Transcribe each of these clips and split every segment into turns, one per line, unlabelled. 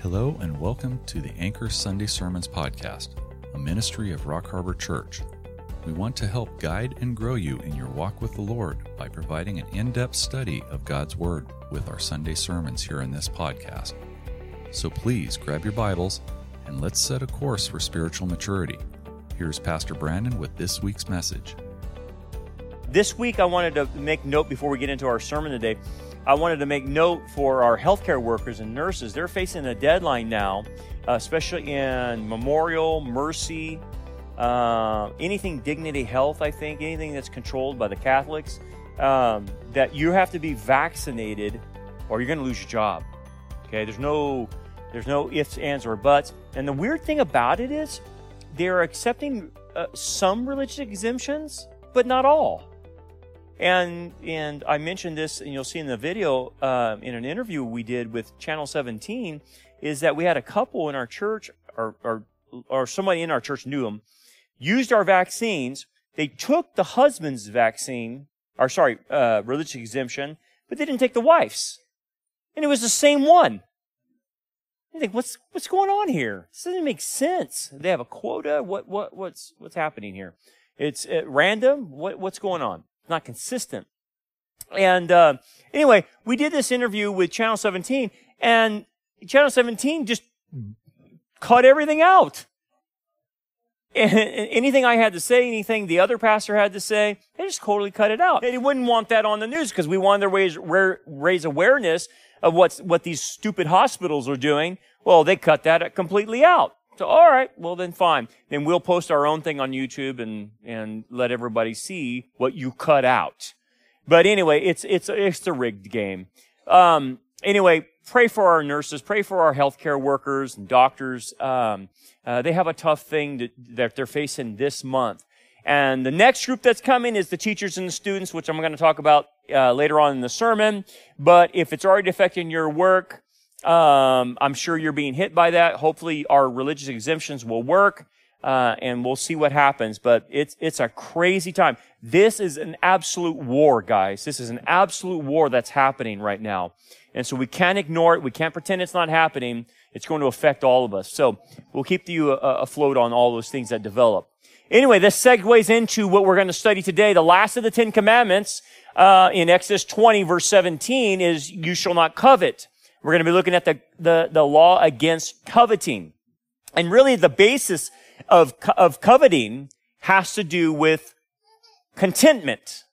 Hello and welcome to the Anchor Sunday Sermons podcast, a ministry of Rock Harbor Church. We want to help guide and grow you in your walk with the Lord by providing an in depth study of God's Word with our Sunday sermons here in this podcast. So please grab your Bibles and let's set a course for spiritual maturity. Here's Pastor Brandon with this week's message.
This week, I wanted to make note before we get into our sermon today. I wanted to make note for our healthcare workers and nurses. They're facing a deadline now, uh, especially in Memorial, Mercy, uh, anything Dignity Health, I think, anything that's controlled by the Catholics, um, that you have to be vaccinated or you're going to lose your job. Okay, there's no, there's no ifs, ands, or buts. And the weird thing about it is, they're accepting uh, some religious exemptions, but not all. And and I mentioned this, and you'll see in the video uh, in an interview we did with Channel 17, is that we had a couple in our church, or or, or somebody in our church knew them, used our vaccines. They took the husband's vaccine, or sorry, uh, religious exemption, but they didn't take the wife's, and it was the same one. You think what's what's going on here? This doesn't make sense. They have a quota. What what what's what's happening here? It's uh, random. What what's going on? Not consistent. And uh, anyway, we did this interview with Channel 17, and Channel 17 just cut everything out. anything I had to say, anything the other pastor had to say, they just totally cut it out. They wouldn't want that on the news because we wanted to raise, raise awareness of what's, what these stupid hospitals are doing. Well, they cut that completely out. So, all right, well then fine. Then we'll post our own thing on YouTube and, and let everybody see what you cut out. But anyway, it's, it's, it's a rigged game. Um, anyway, pray for our nurses, pray for our healthcare workers and doctors. Um, uh, they have a tough thing to, that they're facing this month. And the next group that's coming is the teachers and the students, which I'm going to talk about uh, later on in the sermon. But if it's already affecting your work, um, I'm sure you're being hit by that. Hopefully, our religious exemptions will work, uh, and we'll see what happens. But it's it's a crazy time. This is an absolute war, guys. This is an absolute war that's happening right now, and so we can't ignore it. We can't pretend it's not happening. It's going to affect all of us. So we'll keep you uh, afloat on all those things that develop. Anyway, this segues into what we're going to study today. The last of the Ten Commandments uh, in Exodus 20, verse 17, is "You shall not covet." We're going to be looking at the, the, the law against coveting. And really the basis of, of coveting has to do with contentment.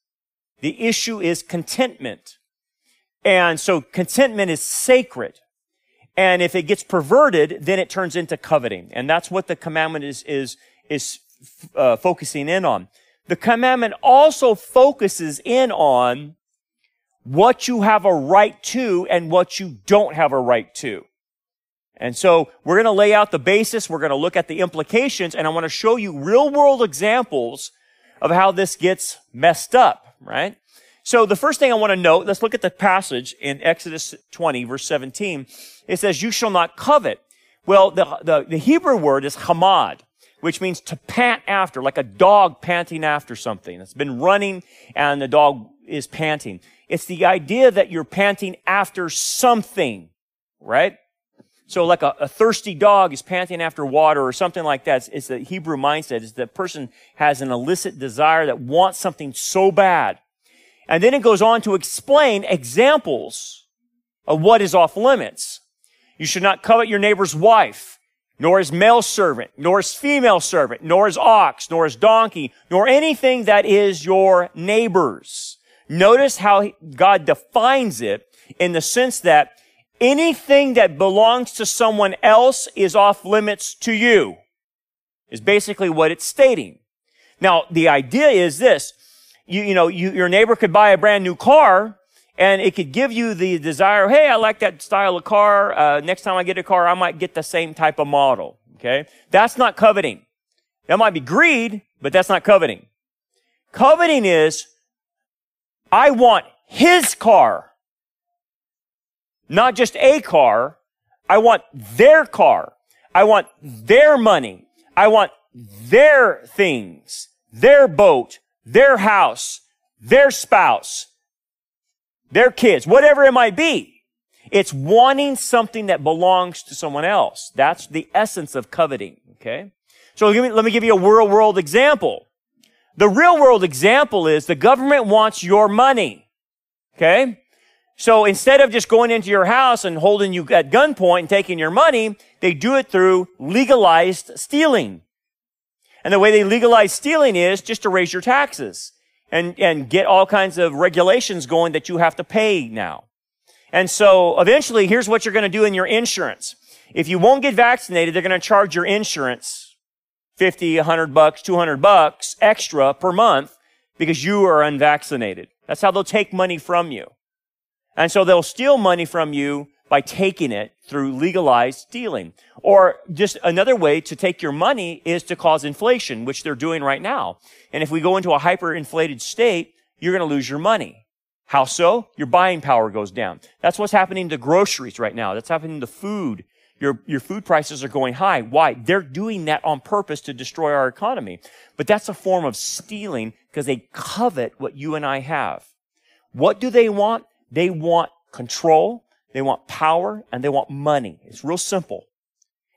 The issue is contentment. And so contentment is sacred. And if it gets perverted, then it turns into coveting. And that's what the commandment is, is, is uh, focusing in on. The commandment also focuses in on what you have a right to and what you don't have a right to. And so we're going to lay out the basis. We're going to look at the implications and I want to show you real world examples of how this gets messed up, right? So the first thing I want to note, let's look at the passage in Exodus 20 verse 17. It says, you shall not covet. Well, the, the, the Hebrew word is hamad, which means to pant after, like a dog panting after something. It's been running and the dog is panting. It's the idea that you're panting after something, right? So like a, a, thirsty dog is panting after water or something like that. It's, it's the Hebrew mindset is the person has an illicit desire that wants something so bad. And then it goes on to explain examples of what is off limits. You should not covet your neighbor's wife, nor his male servant, nor his female servant, nor his ox, nor his donkey, nor anything that is your neighbor's. Notice how God defines it in the sense that anything that belongs to someone else is off limits to you, is basically what it's stating. Now, the idea is this. You, you know, you, your neighbor could buy a brand new car and it could give you the desire, hey, I like that style of car. Uh, next time I get a car, I might get the same type of model. Okay. That's not coveting. That might be greed, but that's not coveting. Coveting is I want his car. Not just a car. I want their car. I want their money. I want their things, their boat, their house, their spouse, their kids, whatever it might be. It's wanting something that belongs to someone else. That's the essence of coveting. Okay. So let me, let me give you a real world example. The real world example is the government wants your money. Okay. So instead of just going into your house and holding you at gunpoint and taking your money, they do it through legalized stealing. And the way they legalize stealing is just to raise your taxes and, and get all kinds of regulations going that you have to pay now. And so eventually, here's what you're going to do in your insurance. If you won't get vaccinated, they're going to charge your insurance 50, 100 bucks, 200 bucks extra per month because you are unvaccinated. That's how they'll take money from you. And so they'll steal money from you by taking it through legalized stealing. Or just another way to take your money is to cause inflation, which they're doing right now. And if we go into a hyperinflated state, you're going to lose your money. How so? Your buying power goes down. That's what's happening to groceries right now. That's happening to food. Your, your food prices are going high. Why? They're doing that on purpose to destroy our economy. But that's a form of stealing because they covet what you and I have. What do they want? They want control, they want power, and they want money. It's real simple.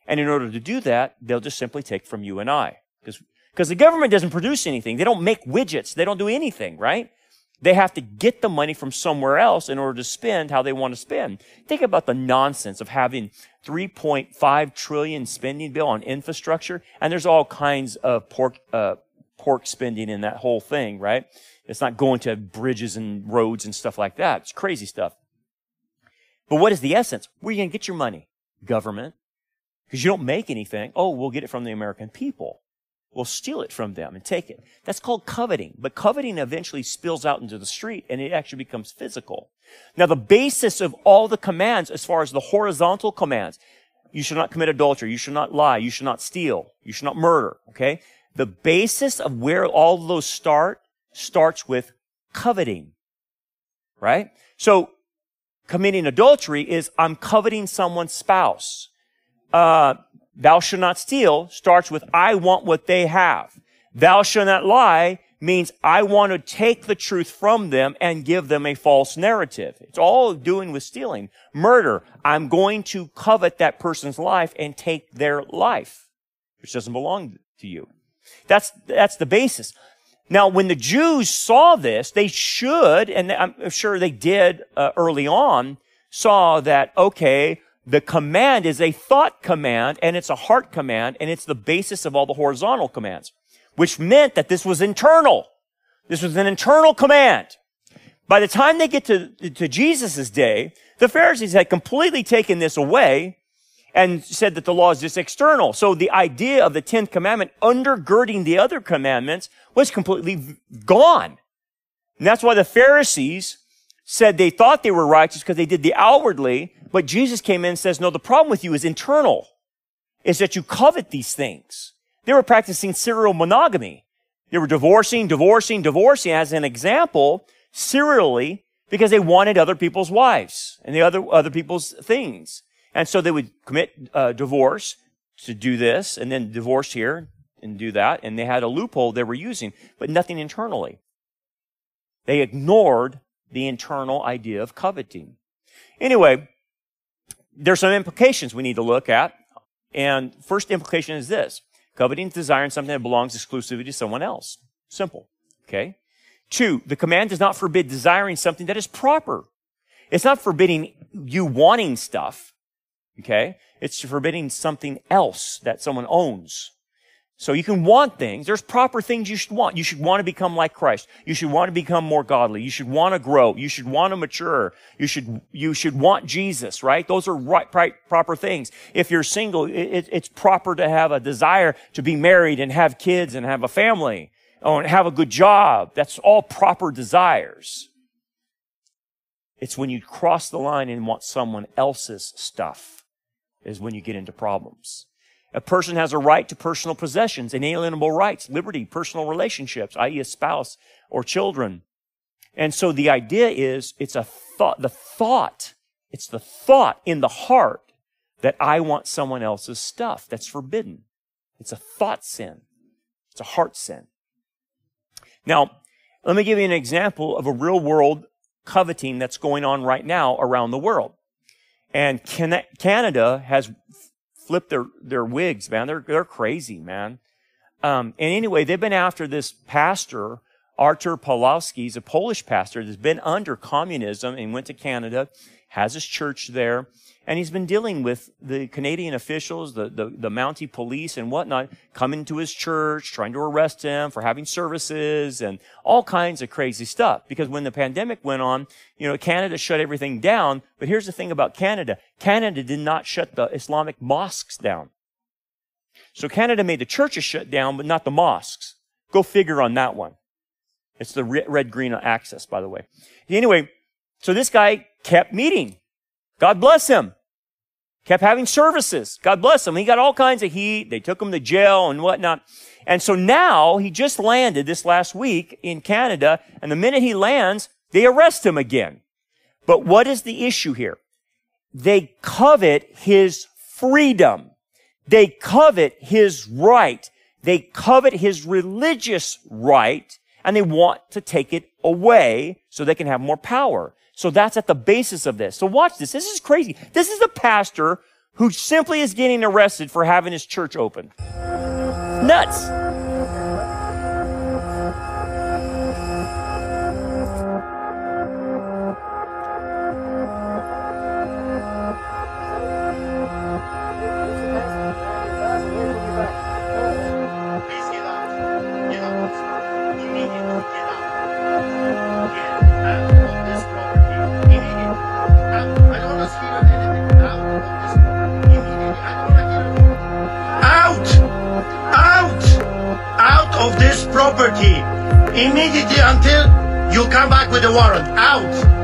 And in order to do that, they'll just simply take from you and I. Because because the government doesn't produce anything. They don't make widgets. They don't do anything, right? They have to get the money from somewhere else in order to spend how they want to spend. Think about the nonsense of having 3.5 trillion spending bill on infrastructure, and there's all kinds of pork, uh, pork spending in that whole thing, right? It's not going to bridges and roads and stuff like that. It's crazy stuff. But what is the essence? Where are you going to get your money? Government. Because you don't make anything. Oh, we'll get it from the American people. We'll steal it from them and take it. That's called coveting. But coveting eventually spills out into the street and it actually becomes physical. Now, the basis of all the commands, as far as the horizontal commands, you should not commit adultery. You should not lie. You should not steal. You should not murder. Okay? The basis of where all those start starts with coveting. Right? So, committing adultery is I'm coveting someone's spouse. Uh, thou shalt not steal starts with I want what they have. Thou shalt not lie means I want to take the truth from them and give them a false narrative. It's all doing with stealing. Murder. I'm going to covet that person's life and take their life, which doesn't belong to you. That's, that's the basis. Now, when the Jews saw this, they should, and I'm sure they did uh, early on, saw that, okay, the command is a thought command and it's a heart command and it's the basis of all the horizontal commands, which meant that this was internal. This was an internal command. By the time they get to, to Jesus' day, the Pharisees had completely taken this away and said that the law is just external. So the idea of the 10th commandment undergirding the other commandments was completely gone. And that's why the Pharisees said they thought they were righteous because they did the outwardly, but Jesus came in and says, no, the problem with you is internal, is that you covet these things. They were practicing serial monogamy. They were divorcing, divorcing, divorcing as an example, serially, because they wanted other people's wives and the other, other people's things. And so they would commit uh, divorce to do this and then divorce here and do that. And they had a loophole they were using, but nothing internally. They ignored the internal idea of coveting. Anyway, there's some implications we need to look at. And first implication is this. Coveting is desiring something that belongs exclusively to someone else. Simple. Okay? Two, the command does not forbid desiring something that is proper. It's not forbidding you wanting stuff. Okay? It's forbidding something else that someone owns. So you can want things. There's proper things you should want. You should want to become like Christ. You should want to become more godly. You should want to grow. You should want to mature. You should, you should want Jesus, right? Those are right, right proper things. If you're single, it, it's proper to have a desire to be married and have kids and have a family oh, and have a good job. That's all proper desires. It's when you cross the line and want someone else's stuff is when you get into problems. A person has a right to personal possessions, inalienable rights, liberty, personal relationships, i.e. a spouse or children. And so the idea is it's a thought, the thought, it's the thought in the heart that I want someone else's stuff. That's forbidden. It's a thought sin. It's a heart sin. Now, let me give you an example of a real world coveting that's going on right now around the world. And Canada has flipped their, their wigs, man. They're, they're crazy, man. Um, and anyway, they've been after this pastor, Artur Pawlowski. He's a Polish pastor that's been under communism and went to Canada, has his church there. And he's been dealing with the Canadian officials, the, the, the Mountie police and whatnot, coming to his church, trying to arrest him for having services and all kinds of crazy stuff. Because when the pandemic went on, you know, Canada shut everything down. But here's the thing about Canada. Canada did not shut the Islamic mosques down. So Canada made the churches shut down, but not the mosques. Go figure on that one. It's the red green axis, by the way. Anyway, so this guy kept meeting. God bless him kept having services. God bless him. He got all kinds of heat. They took him to jail and whatnot. And so now he just landed this last week in Canada. And the minute he lands, they arrest him again. But what is the issue here? They covet his freedom. They covet his right. They covet his religious right and they want to take it away so they can have more power. So that's at the basis of this. So watch this. This is crazy. This is a pastor who simply is getting arrested for having his church open. Nuts.
Property immediately until you come back with a warrant. Out!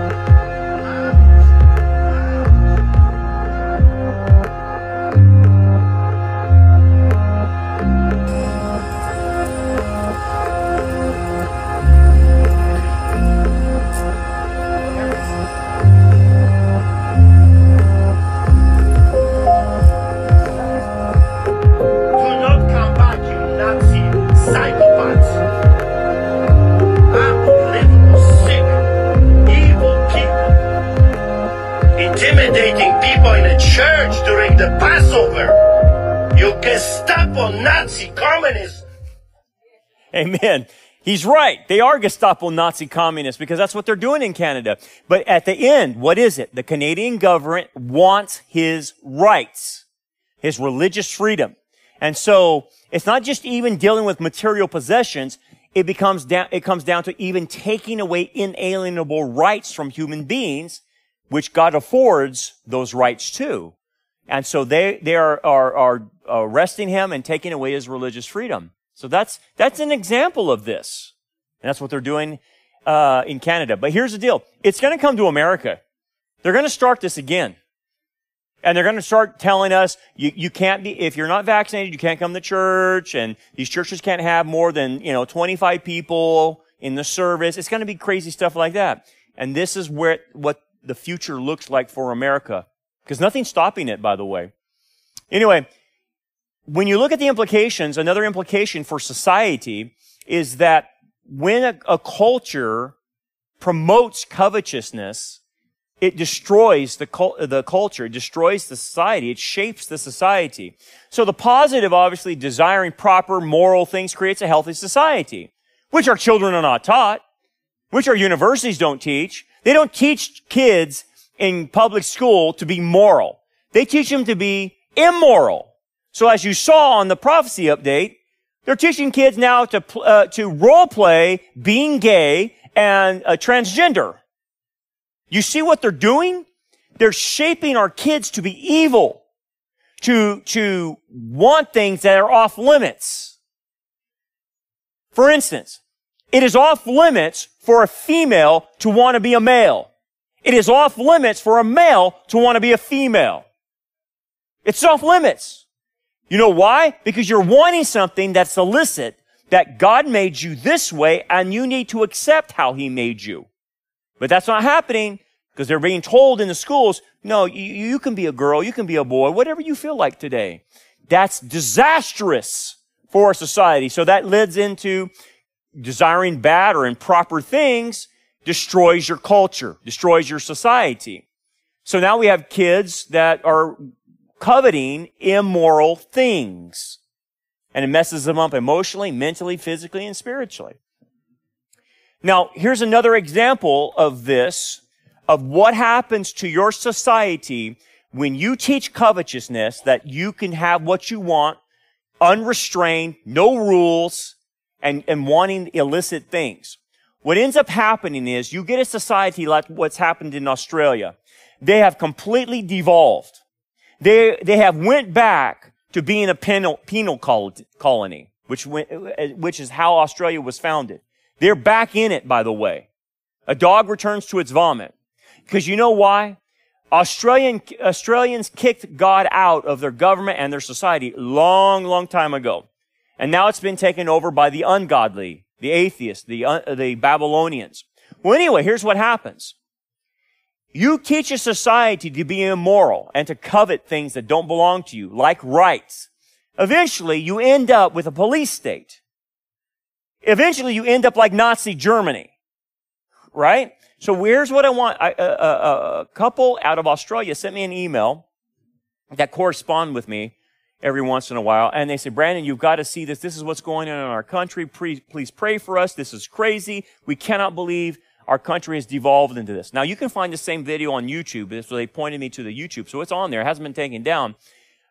Amen. He's right. They are Gestapo Nazi communists because that's what they're doing in Canada. But at the end, what is it? The Canadian government wants his rights, his religious freedom. And so it's not just even dealing with material possessions. It becomes down, it comes down to even taking away inalienable rights from human beings, which God affords those rights to. And so they, they are, are, are arresting him and taking away his religious freedom. So that's, that's an example of this. And that's what they're doing, uh, in Canada. But here's the deal. It's going to come to America. They're going to start this again. And they're going to start telling us you, you can't be, if you're not vaccinated, you can't come to church and these churches can't have more than, you know, 25 people in the service. It's going to be crazy stuff like that. And this is where, what the future looks like for America. Because nothing's stopping it, by the way. Anyway, when you look at the implications, another implication for society is that when a, a culture promotes covetousness, it destroys the, the culture, it destroys the society, it shapes the society. So the positive, obviously, desiring proper moral things creates a healthy society, which our children are not taught, which our universities don't teach. They don't teach kids in public school to be moral. They teach them to be immoral. So as you saw on the prophecy update, they're teaching kids now to, uh, to role play being gay and uh, transgender. You see what they're doing? They're shaping our kids to be evil, to, to want things that are off limits. For instance, it is off limits for a female to want to be a male. It is off limits for a male to want to be a female. It's off limits. You know why? Because you're wanting something that's illicit, that God made you this way, and you need to accept how He made you. But that's not happening because they're being told in the schools, no, you, you can be a girl, you can be a boy, whatever you feel like today. That's disastrous for society. So that leads into desiring bad or improper things destroys your culture, destroys your society. So now we have kids that are coveting immoral things. And it messes them up emotionally, mentally, physically, and spiritually. Now, here's another example of this, of what happens to your society when you teach covetousness that you can have what you want, unrestrained, no rules, and, and wanting illicit things. What ends up happening is you get a society like what's happened in Australia. They have completely devolved. They, they have went back to being a penal, penal colony, which, went, which is how Australia was founded. They're back in it, by the way. A dog returns to its vomit. Because you know why? Australian, Australians kicked God out of their government and their society long, long time ago. And now it's been taken over by the ungodly, the atheists, the, uh, the Babylonians. Well, anyway, here's what happens. You teach a society to be immoral and to covet things that don't belong to you, like rights. Eventually, you end up with a police state. Eventually, you end up like Nazi Germany. Right? So here's what I want. I, uh, uh, a couple out of Australia sent me an email that correspond with me every once in a while. And they say, Brandon, you've got to see this. This is what's going on in our country. Please, please pray for us. This is crazy. We cannot believe our country has devolved into this. Now you can find the same video on YouTube. So they pointed me to the YouTube. So it's on there. It hasn't been taken down.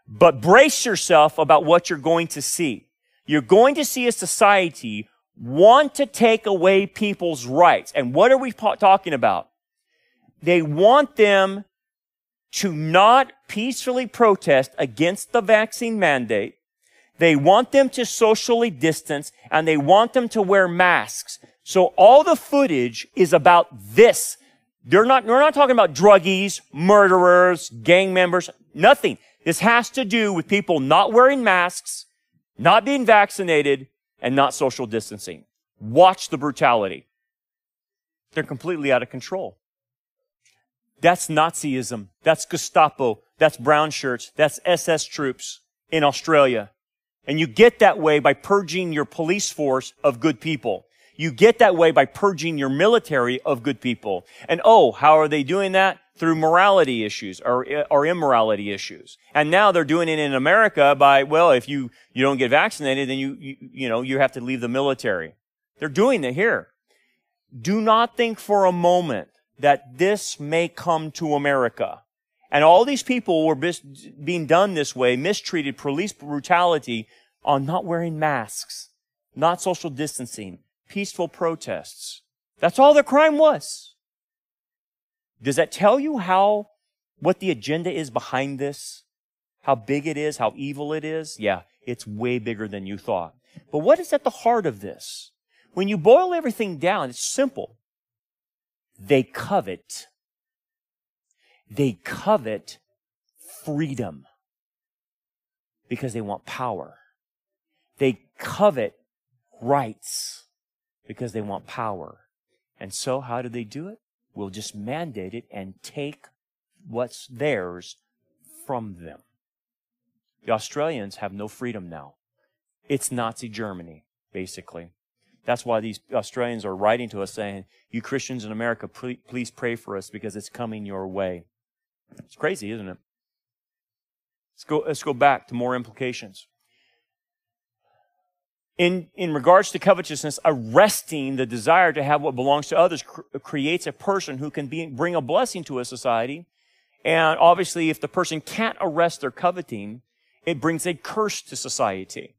But brace yourself about what you're going to see. You're going to see a society want to take away people's rights. And what are we talking about? They want them to not peacefully protest against the vaccine mandate. They want them to socially distance and they want them to wear masks. So all the footage is about this. They're not, we're not talking about druggies, murderers, gang members, nothing. This has to do with people not wearing masks, not being vaccinated, and not social distancing. Watch the brutality. They're completely out of control. That's Nazism. That's Gestapo. That's brown shirts. That's SS troops in Australia. And you get that way by purging your police force of good people. You get that way by purging your military of good people. And oh, how are they doing that? Through morality issues or, or immorality issues. And now they're doing it in America by, well, if you, you don't get vaccinated, then you, you, you know, you have to leave the military. They're doing it here. Do not think for a moment that this may come to America. And all these people were bis- being done this way, mistreated, police brutality on not wearing masks, not social distancing, peaceful protests. That's all the crime was. Does that tell you how, what the agenda is behind this? How big it is? How evil it is? Yeah, it's way bigger than you thought. But what is at the heart of this? When you boil everything down, it's simple. They covet. They covet freedom because they want power. They covet rights because they want power. And so, how do they do it? We'll just mandate it and take what's theirs from them. The Australians have no freedom now. It's Nazi Germany, basically. That's why these Australians are writing to us saying, You Christians in America, please pray for us because it's coming your way. It's crazy, isn't it? Let's go, let's go back to more implications in, in regards to covetousness, arresting the desire to have what belongs to others cr- creates a person who can be, bring a blessing to a society. And obviously, if the person can't arrest their coveting, it brings a curse to society.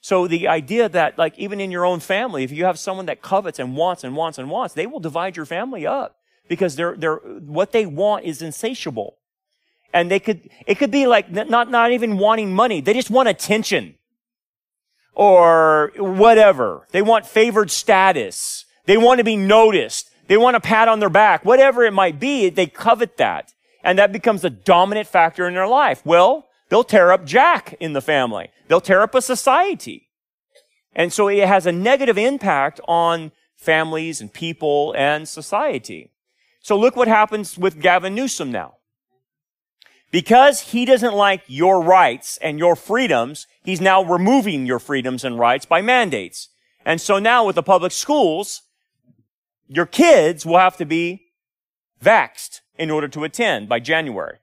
So the idea that, like, even in your own family, if you have someone that covets and wants and wants and wants, they will divide your family up because they're, they're, what they want is insatiable. And they could, it could be like not, not even wanting money. They just want attention or whatever. They want favored status. They want to be noticed. They want a pat on their back. Whatever it might be, they covet that. And that becomes a dominant factor in their life. Well, they'll tear up Jack in the family. They'll tear up a society. And so it has a negative impact on families and people and society. So look what happens with Gavin Newsom now. Because he doesn't like your rights and your freedoms, he's now removing your freedoms and rights by mandates. And so now with the public schools, your kids will have to be vaxxed, in order to attend by January.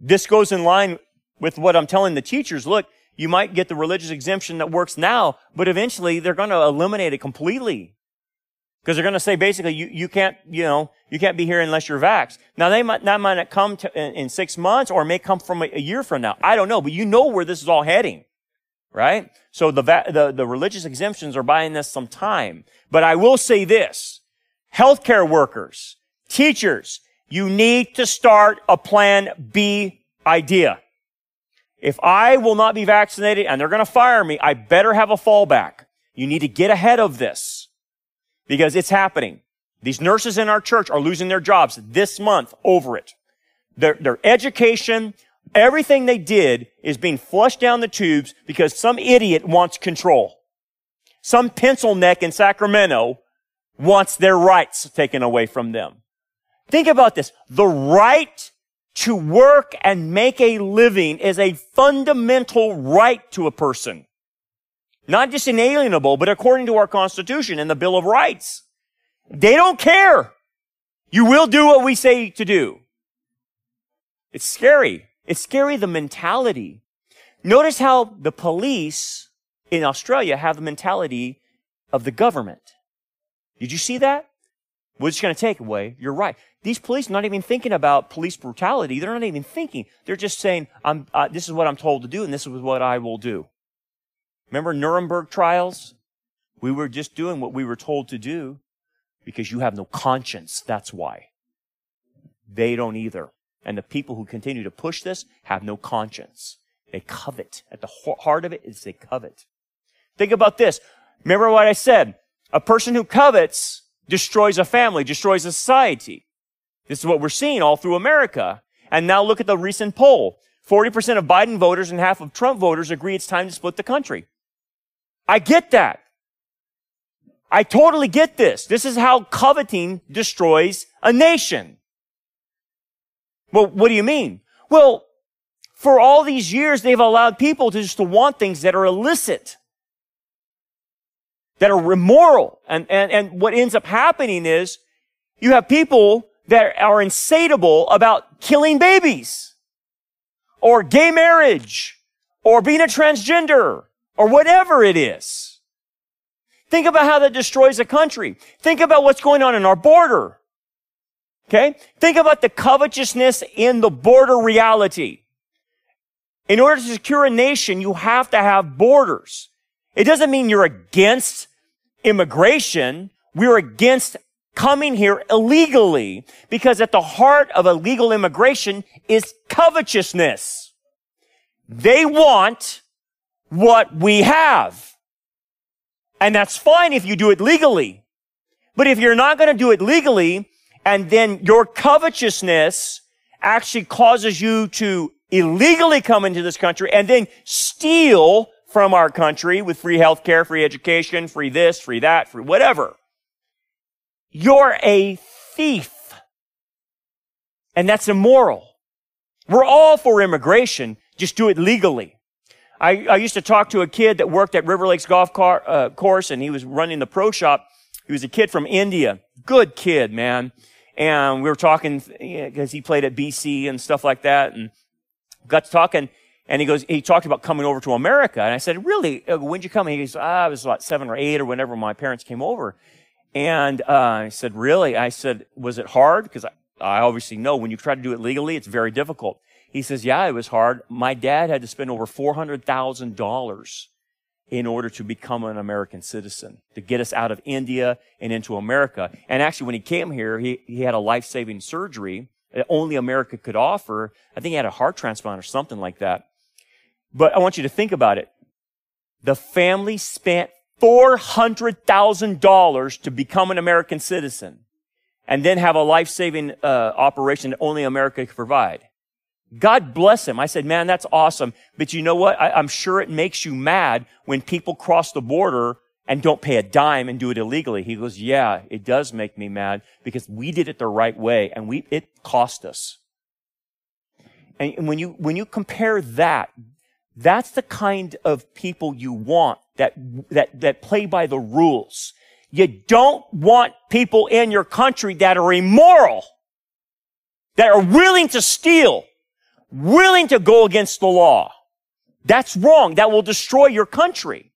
This goes in line with what I'm telling the teachers. Look, you might get the religious exemption that works now, but eventually they're going to eliminate it completely. Because they're going to say basically you, you can't, you know, you can't be here unless you're vaxxed. Now they might, that might not come to, in, in, six months or may come from a, a, year from now. I don't know, but you know where this is all heading. Right? So the, the, the religious exemptions are buying us some time. But I will say this. Healthcare workers, teachers, you need to start a plan B idea. If I will not be vaccinated and they're going to fire me, I better have a fallback. You need to get ahead of this because it's happening. These nurses in our church are losing their jobs this month over it. Their, their education, everything they did is being flushed down the tubes because some idiot wants control. Some pencil neck in Sacramento wants their rights taken away from them. Think about this. The right to work and make a living is a fundamental right to a person. Not just inalienable, but according to our Constitution and the Bill of Rights. They don't care. You will do what we say to do. It's scary. It's scary, the mentality. Notice how the police in Australia have the mentality of the government. Did you see that? We're just going to take away. You're right. These police are not even thinking about police brutality. They're not even thinking. They're just saying, I'm, uh, this is what I'm told to do and this is what I will do. Remember Nuremberg trials? We were just doing what we were told to do because you have no conscience. That's why. They don't either. And the people who continue to push this have no conscience. They covet. At the heart of it is they covet. Think about this. Remember what I said? A person who covets destroys a family, destroys a society. This is what we're seeing all through America. And now look at the recent poll. 40% of Biden voters and half of Trump voters agree it's time to split the country. I get that. I totally get this. This is how coveting destroys a nation. Well, what do you mean? Well, for all these years, they've allowed people to just to want things that are illicit that are immoral. And, and, and what ends up happening is you have people that are insatiable about killing babies or gay marriage or being a transgender or whatever it is. Think about how that destroys a country. Think about what's going on in our border. Okay? Think about the covetousness in the border reality. In order to secure a nation, you have to have borders. It doesn't mean you're against immigration. We're against coming here illegally because at the heart of illegal immigration is covetousness. They want what we have. And that's fine if you do it legally. But if you're not going to do it legally and then your covetousness actually causes you to illegally come into this country and then steal from our country with free health care, free education, free this, free that, free whatever. You're a thief. And that's immoral. We're all for immigration. Just do it legally. I, I used to talk to a kid that worked at River Lakes Golf car, uh, Course and he was running the pro shop. He was a kid from India. Good kid, man. And we were talking because he played at BC and stuff like that and got to talking and he goes, he talked about coming over to America. And I said, really? Uh, when'd you come? And he goes, ah, it was about seven or eight or whenever my parents came over. And uh, I said, really? I said, was it hard? Because I, I obviously know when you try to do it legally, it's very difficult. He says, yeah, it was hard. My dad had to spend over $400,000 in order to become an American citizen, to get us out of India and into America. And actually, when he came here, he, he had a life-saving surgery that only America could offer. I think he had a heart transplant or something like that. But I want you to think about it. The family spent $400,000 to become an American citizen and then have a life-saving uh, operation that only America could provide. God bless him. I said, man, that's awesome. But you know what? I, I'm sure it makes you mad when people cross the border and don't pay a dime and do it illegally. He goes, yeah, it does make me mad because we did it the right way and we, it cost us. And when you, when you compare that that's the kind of people you want that, that, that play by the rules. You don't want people in your country that are immoral, that are willing to steal, willing to go against the law. That's wrong. That will destroy your country.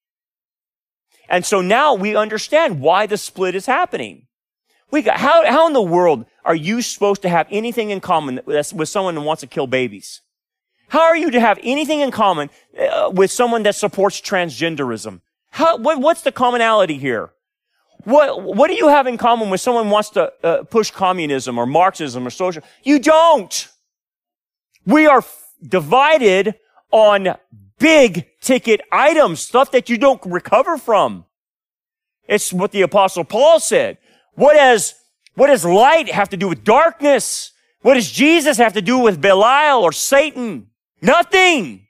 And so now we understand why the split is happening. We got, how, how in the world are you supposed to have anything in common with someone who wants to kill babies? How are you to have anything in common uh, with someone that supports transgenderism? How, what, what's the commonality here? What, what do you have in common with someone who wants to uh, push communism or Marxism or social? You don't. We are f- divided on big ticket items, stuff that you don't recover from. It's what the apostle Paul said. What does, what does light have to do with darkness? What does Jesus have to do with Belial or Satan? Nothing.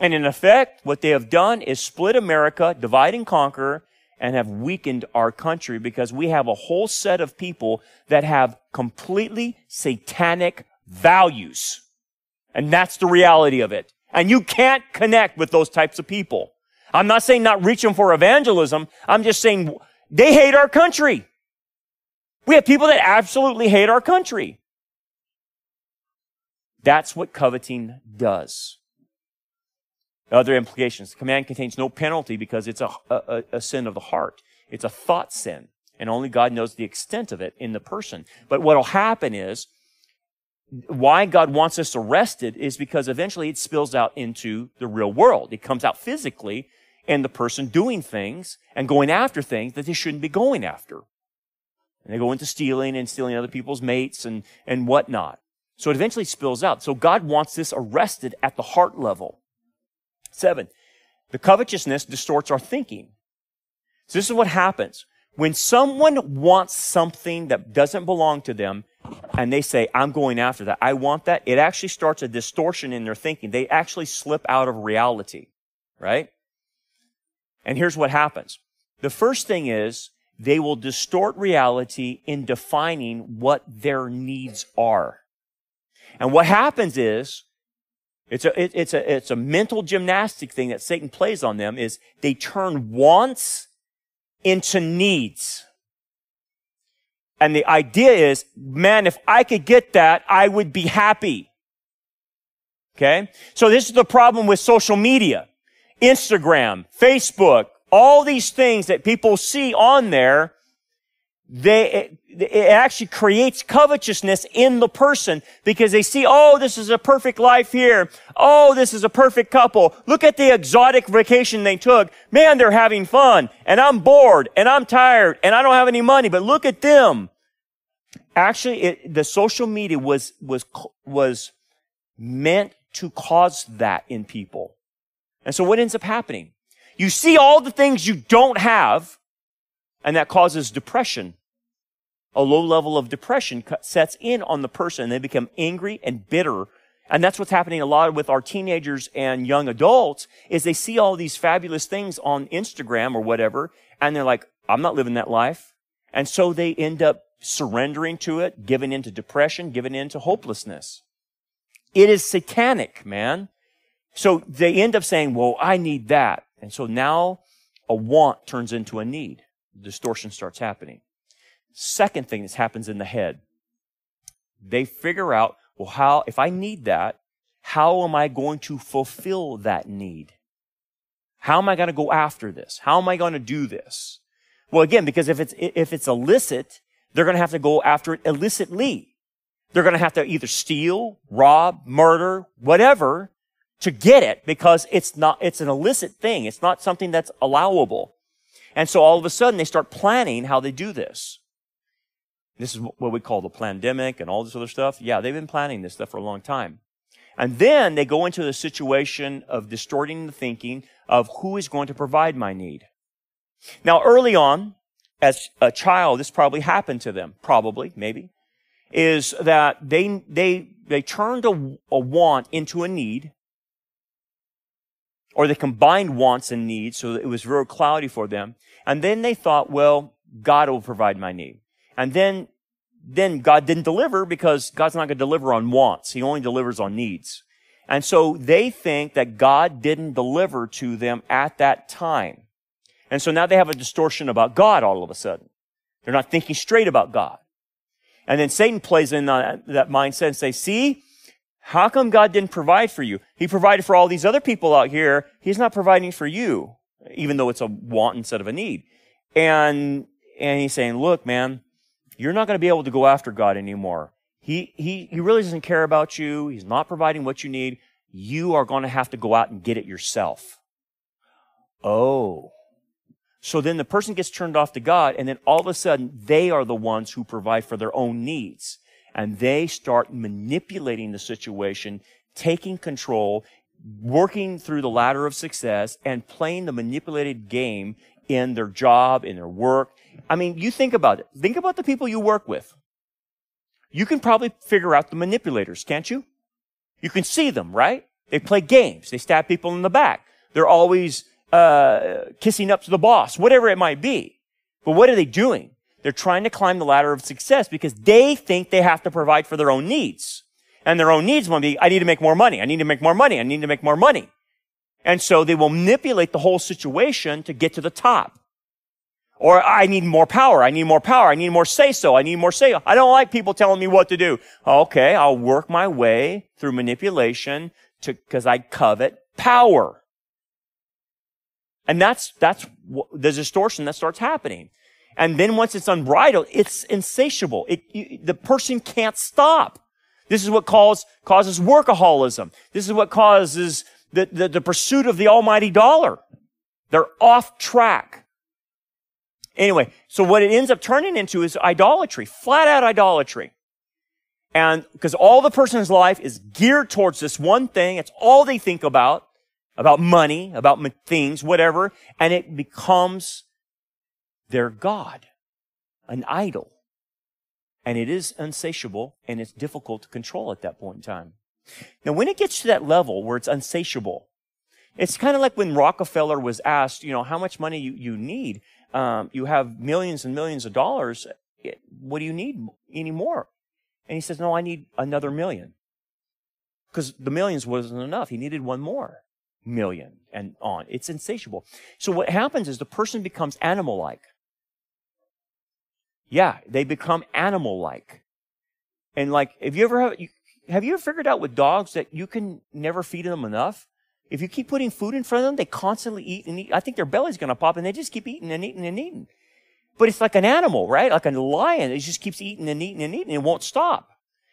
And in effect, what they have done is split America, divide and conquer, and have weakened our country because we have a whole set of people that have completely satanic values. And that's the reality of it. And you can't connect with those types of people. I'm not saying not reaching for evangelism. I'm just saying they hate our country. We have people that absolutely hate our country. That's what coveting does. Other implications. The command contains no penalty because it's a, a, a sin of the heart. It's a thought sin. And only God knows the extent of it in the person. But what'll happen is, why God wants us arrested is because eventually it spills out into the real world. It comes out physically and the person doing things and going after things that they shouldn't be going after. And they go into stealing and stealing other people's mates and, and whatnot. So it eventually spills out. So God wants this arrested at the heart level. Seven, the covetousness distorts our thinking. So this is what happens. When someone wants something that doesn't belong to them, and they say, I'm going after that, I want that, it actually starts a distortion in their thinking. They actually slip out of reality, right? And here's what happens. The first thing is they will distort reality in defining what their needs are. And what happens is it's a, it, it's a, it's a mental gymnastic thing that Satan plays on them is they turn wants into needs. And the idea is, man, if I could get that, I would be happy. Okay? So this is the problem with social media. Instagram, Facebook, all these things that people see on there, they, it, actually creates covetousness in the person because they see, oh, this is a perfect life here. Oh, this is a perfect couple. Look at the exotic vacation they took. Man, they're having fun and I'm bored and I'm tired and I don't have any money, but look at them. Actually, it, the social media was, was, was meant to cause that in people. And so what ends up happening? You see all the things you don't have, and that causes depression. A low level of depression sets in on the person and they become angry and bitter. And that's what's happening a lot with our teenagers and young adults is they see all these fabulous things on Instagram or whatever, and they're like, I'm not living that life. And so they end up surrendering to it, giving into depression, giving into hopelessness. It is satanic, man. So they end up saying, well, I need that. And so now a want turns into a need. Distortion starts happening. Second thing that happens in the head. They figure out, well, how, if I need that, how am I going to fulfill that need? How am I going to go after this? How am I going to do this? Well, again, because if it's, if it's illicit, they're going to have to go after it illicitly. They're going to have to either steal, rob, murder, whatever, to get it because it's not, it's an illicit thing. It's not something that's allowable. And so all of a sudden they start planning how they do this. This is what we call the pandemic and all this other stuff. Yeah, they've been planning this stuff for a long time. And then they go into the situation of distorting the thinking of who is going to provide my need. Now, early on, as a child, this probably happened to them, probably, maybe, is that they, they, they turned a, a want into a need or they combined wants and needs, so it was very cloudy for them. And then they thought, well, God will provide my need. And then, then God didn't deliver because God's not going to deliver on wants. He only delivers on needs. And so they think that God didn't deliver to them at that time. And so now they have a distortion about God all of a sudden. They're not thinking straight about God. And then Satan plays in that, that mindset and say, see, how come God didn't provide for you? He provided for all these other people out here. He's not providing for you, even though it's a want instead of a need. And, and he's saying, look, man, you're not going to be able to go after God anymore. He, he, he really doesn't care about you. He's not providing what you need. You are going to have to go out and get it yourself. Oh. So then the person gets turned off to God, and then all of a sudden they are the ones who provide for their own needs. And they start manipulating the situation, taking control, working through the ladder of success, and playing the manipulated game in their job, in their work. I mean, you think about it. Think about the people you work with. You can probably figure out the manipulators, can't you? You can see them, right? They play games. They stab people in the back. They're always uh, kissing up to the boss, whatever it might be. But what are they doing? They're trying to climb the ladder of success because they think they have to provide for their own needs. And their own needs will be, I need to make more money. I need to make more money. I need to make more money. And so they will manipulate the whole situation to get to the top. Or I need more power. I need more power. I need more say so. I need more say. I don't like people telling me what to do. Okay, I'll work my way through manipulation to, cause I covet power. And that's, that's the distortion that starts happening. And then once it's unbridled, it's insatiable. It, you, the person can't stop. This is what cause, causes workaholism. This is what causes the, the, the pursuit of the almighty dollar. They're off track. Anyway, so what it ends up turning into is idolatry, flat out idolatry. And because all the person's life is geared towards this one thing, it's all they think about, about money, about things, whatever, and it becomes their God, an idol. And it is unsatiable and it's difficult to control at that point in time. Now, when it gets to that level where it's unsatiable, it's kind of like when Rockefeller was asked, you know, how much money you, you need. Um, you have millions and millions of dollars. What do you need anymore? And he says, no, I need another million. Because the millions wasn't enough. He needed one more million and on. It's insatiable. So what happens is the person becomes animal-like. Yeah, they become animal-like. And like, have you ever, have you ever figured out with dogs that you can never feed them enough? If you keep putting food in front of them, they constantly eat and eat. I think their belly's going to pop and they just keep eating and eating and eating. But it's like an animal, right? Like a lion. It just keeps eating and eating and eating and it won't stop.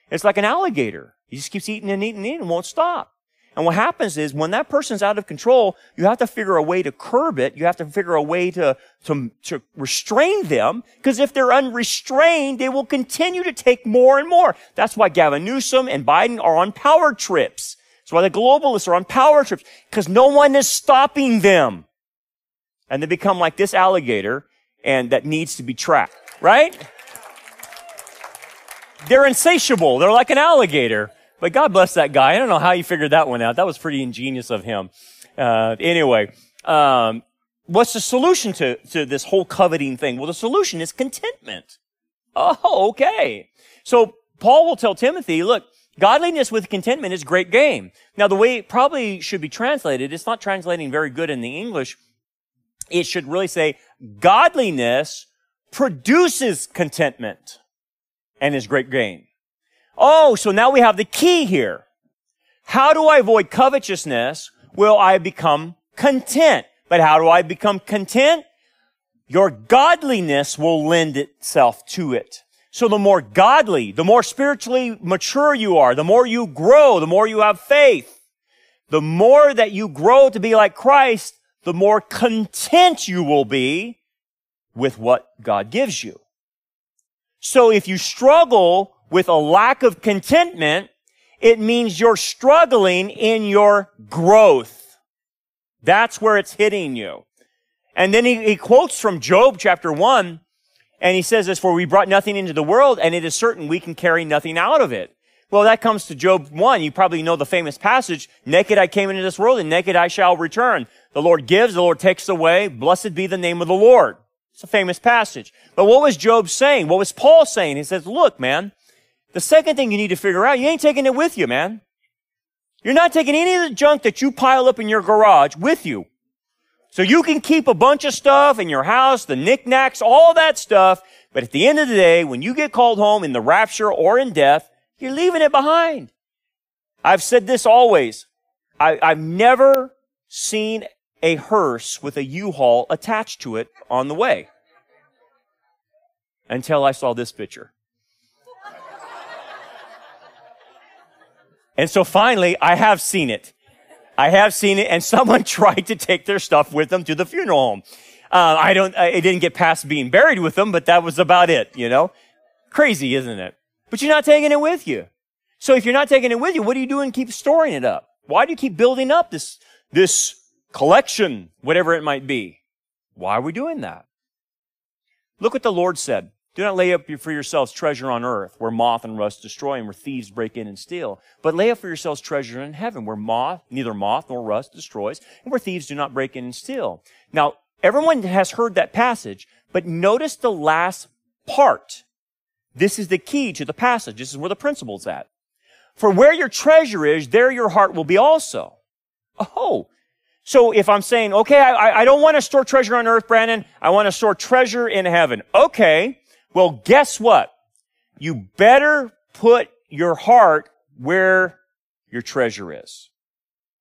It's like an alligator. He just keeps eating and eating and eating and won't stop. And what happens is when that person's out of control, you have to figure a way to curb it. You have to figure a way to, to, to restrain them. Because if they're unrestrained, they will continue to take more and more. That's why Gavin Newsom and Biden are on power trips. That's why the globalists are on power trips. Because no one is stopping them. And they become like this alligator and that needs to be tracked. Right? They're insatiable. They're like an alligator. But God bless that guy. I don't know how he figured that one out. That was pretty ingenious of him. Uh, anyway, um, what's the solution to, to this whole coveting thing? Well, the solution is contentment. Oh, okay. So Paul will tell Timothy, look, godliness with contentment is great gain. Now, the way it probably should be translated, it's not translating very good in the English. It should really say, godliness produces contentment and is great gain. Oh, so now we have the key here. How do I avoid covetousness? Will I become content? But how do I become content? Your godliness will lend itself to it. So the more godly, the more spiritually mature you are, the more you grow, the more you have faith, the more that you grow to be like Christ, the more content you will be with what God gives you. So if you struggle with a lack of contentment, it means you're struggling in your growth. That's where it's hitting you. And then he, he quotes from Job chapter 1, and he says this, for we brought nothing into the world, and it is certain we can carry nothing out of it. Well, that comes to Job 1. You probably know the famous passage, naked I came into this world, and naked I shall return. The Lord gives, the Lord takes away. Blessed be the name of the Lord. It's a famous passage. But what was Job saying? What was Paul saying? He says, look, man, the second thing you need to figure out, you ain't taking it with you, man. You're not taking any of the junk that you pile up in your garage with you. So you can keep a bunch of stuff in your house, the knickknacks, all that stuff, but at the end of the day, when you get called home in the rapture or in death, you're leaving it behind. I've said this always. I, I've never seen a hearse with a U-Haul attached to it on the way. Until I saw this picture. And so finally, I have seen it. I have seen it, and someone tried to take their stuff with them to the funeral home. Uh, I don't, it didn't get past being buried with them, but that was about it, you know? Crazy, isn't it? But you're not taking it with you. So if you're not taking it with you, what are you doing? Keep storing it up. Why do you keep building up this, this collection, whatever it might be? Why are we doing that? Look what the Lord said. Do not lay up for yourselves treasure on earth, where moth and rust destroy and where thieves break in and steal. But lay up for yourselves treasure in heaven, where moth, neither moth nor rust destroys, and where thieves do not break in and steal. Now, everyone has heard that passage, but notice the last part. This is the key to the passage. This is where the principle's at. For where your treasure is, there your heart will be also. Oh. So if I'm saying, okay, I, I don't want to store treasure on earth, Brandon. I want to store treasure in heaven. Okay. Well, guess what? You better put your heart where your treasure is.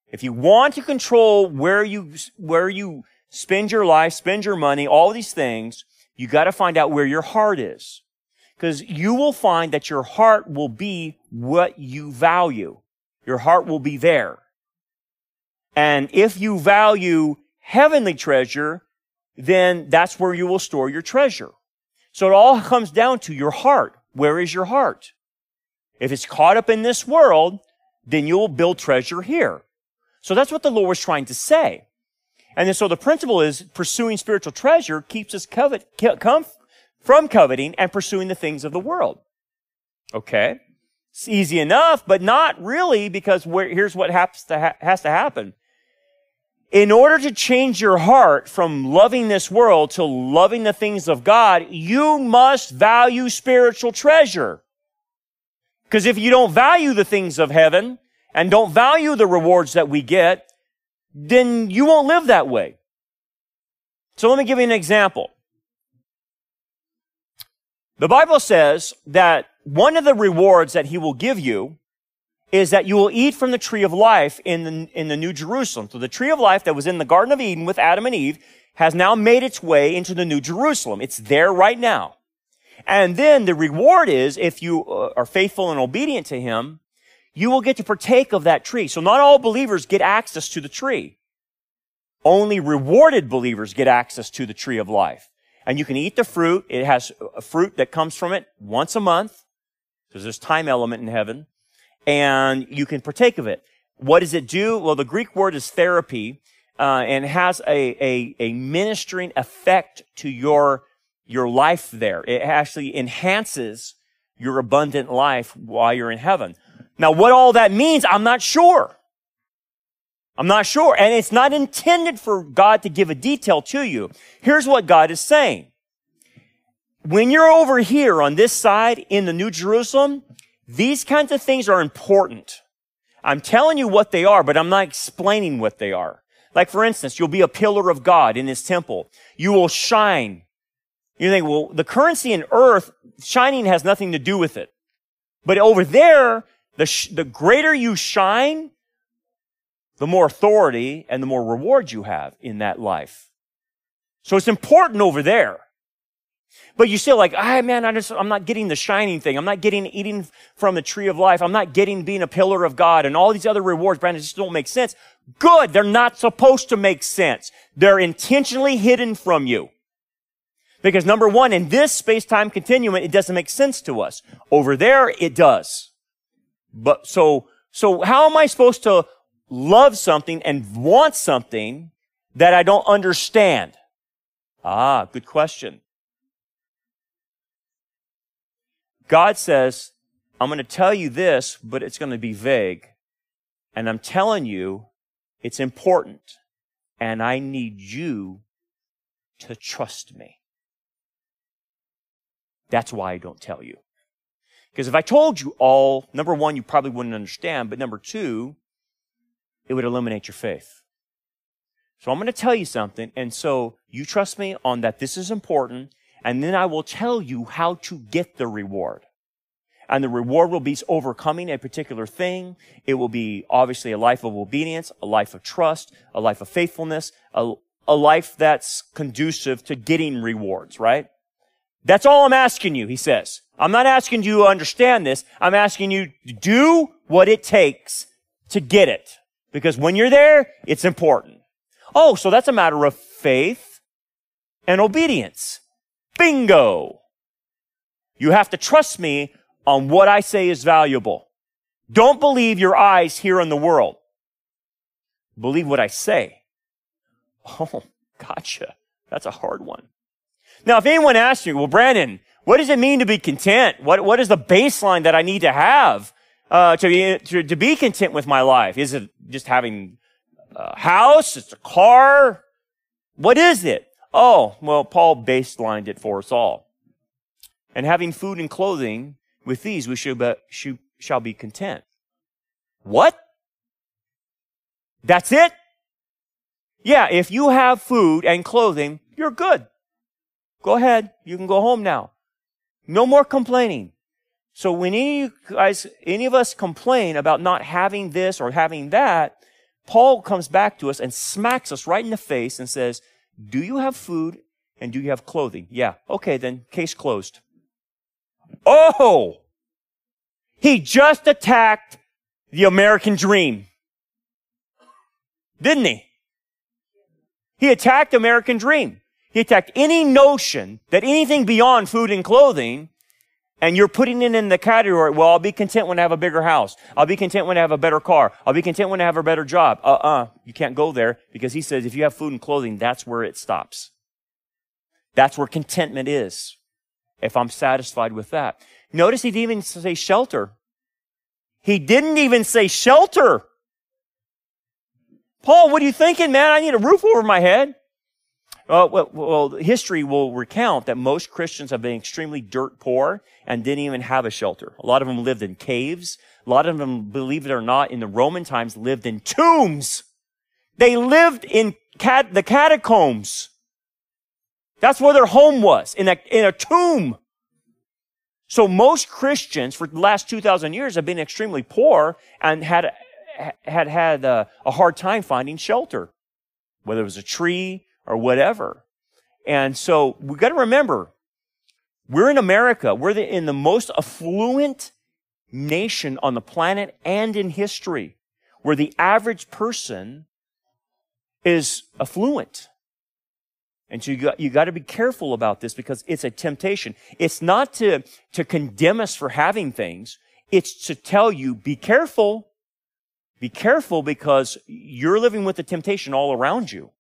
If you want to control where you, where you spend your life, spend your money, all these things, you got to find out where your heart is. Because you will find that your heart will be what you value. Your heart will be there. And if you value heavenly treasure, then that's where you will store your treasure. So it all comes down to your heart. Where is your heart? If it's caught up in this world, then you'll build treasure here. So that's what the Lord was trying to say. And then so the principle is pursuing spiritual treasure keeps us covet, come from coveting and pursuing the things of the world. Okay. It's easy enough, but not really because here's what has to, ha- has to happen in order to change your heart from loving this world to loving the things of God, you must value spiritual treasure. Because if you don't value the things of heaven and don't value the rewards that we get, then you won't live that way. So let me give you an example. The Bible says that one of the rewards that he will give you is that you will eat from the tree of life in the, in the New Jerusalem. So the tree of life that was in the Garden of Eden with Adam and Eve has now made its way into the New Jerusalem. It's there right now. And then the reward is if you uh, are faithful and obedient to him, you will get to partake of that tree. So not all believers get access to the tree. Only rewarded believers get access to the tree of life. And you can eat the fruit. It has a fruit that comes from it once a month. Because there's this time element in heaven and you can partake of it. What does it do? Well, the Greek word is therapy, uh, and has a, a, a ministering effect to your, your life there. It actually enhances your abundant life while you're in heaven. Now, what all that means, I'm not sure. I'm not sure. And it's not intended for God to give a detail to you. Here's what God is saying. When you're over here on this side in the New Jerusalem, these kinds of things are important. I'm telling you what they are, but I'm not explaining what they are. Like, for instance, you'll be a pillar of God in his temple. You will shine. You think, well, the currency in earth, shining has nothing to do with it. But over there, the, sh- the greater you shine, the more authority and the more reward you have in that life. So it's important over there. But you still like, ah, man, I just, I'm not getting the shining thing. I'm not getting eating from the tree of life. I'm not getting being a pillar of God and all these other rewards, Brandon, just don't make sense. Good. They're not supposed to make sense. They're intentionally hidden from you. Because number one, in this space-time continuum, it doesn't make sense to us. Over there, it does. But so, so how am I supposed to love something and want something that I don't understand? Ah, good question. God says, I'm going to tell you this, but it's going to be vague. And I'm telling you, it's important. And I need you to trust me. That's why I don't tell you. Because if I told you all, number one, you probably wouldn't understand, but number two, it would eliminate your faith. So I'm going to tell you something. And so you trust me on that this is important. And then I will tell you how to get the reward. And the reward will be overcoming a particular thing. It will be obviously a life of obedience, a life of trust, a life of faithfulness, a, a life that's conducive to getting rewards, right? That's all I'm asking you, he says. I'm not asking you to understand this. I'm asking you to do what it takes to get it. Because when you're there, it's important. Oh, so that's a matter of faith and obedience. Bingo! You have to trust me on what I say is valuable. Don't believe your eyes here in the world. Believe what I say. Oh, gotcha. That's a hard one. Now, if anyone asks you, well, Brandon, what does it mean to be content? What, what is the baseline that I need to have uh, to, be, to, to be content with my life? Is it just having a house? It's a car? What is it? Oh, well, Paul baselined it for us all. And having food and clothing, with these we shall be content. What? That's it? Yeah, if you have food and clothing, you're good. Go ahead. You can go home now. No more complaining. So when any guys, any of us complain about not having this or having that, Paul comes back to us and smacks us right in the face and says, do you have food and do you have clothing? Yeah. Okay, then case closed. Oh! He just attacked the American dream. Didn't he? He attacked American dream. He attacked any notion that anything beyond food and clothing and you're putting it in the category, well, I'll be content when I have a bigger house. I'll be content when I have a better car. I'll be content when I have a better job. Uh-uh. You can't go there because he says if you have food and clothing, that's where it stops. That's where contentment is. If I'm satisfied with that. Notice he didn't even say shelter. He didn't even say shelter. Paul, what are you thinking, man? I need a roof over my head. Uh, well, well, history will recount that most Christians have been extremely dirt poor and didn't even have a shelter. A lot of them lived in caves. A lot of them, believe it or not, in the Roman times lived in tombs. They lived in cat- the catacombs. That's where their home was, in a, in a tomb. So most Christians for the last 2,000 years have been extremely poor and had, had had a, a hard time finding shelter. Whether it was a tree, or whatever. And so we've got to remember, we're in America. We're the, in the most affluent nation on the planet and in history, where the average person is affluent. And so you got, you got to be careful about this because it's a temptation. It's not to, to condemn us for having things. It's to tell you, be careful. Be careful because you're living with the temptation all around you.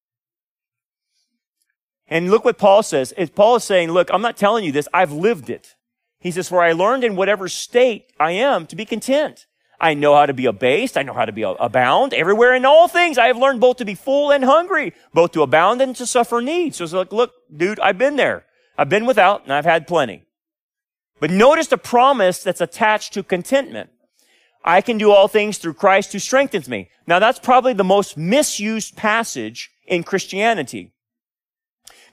And look what Paul says. Paul is saying, look, I'm not telling you this. I've lived it. He says, for I learned in whatever state I am to be content. I know how to be abased. I know how to be abound. Everywhere in all things, I have learned both to be full and hungry, both to abound and to suffer need. So it's like, look, dude, I've been there. I've been without and I've had plenty. But notice the promise that's attached to contentment. I can do all things through Christ who strengthens me. Now that's probably the most misused passage in Christianity.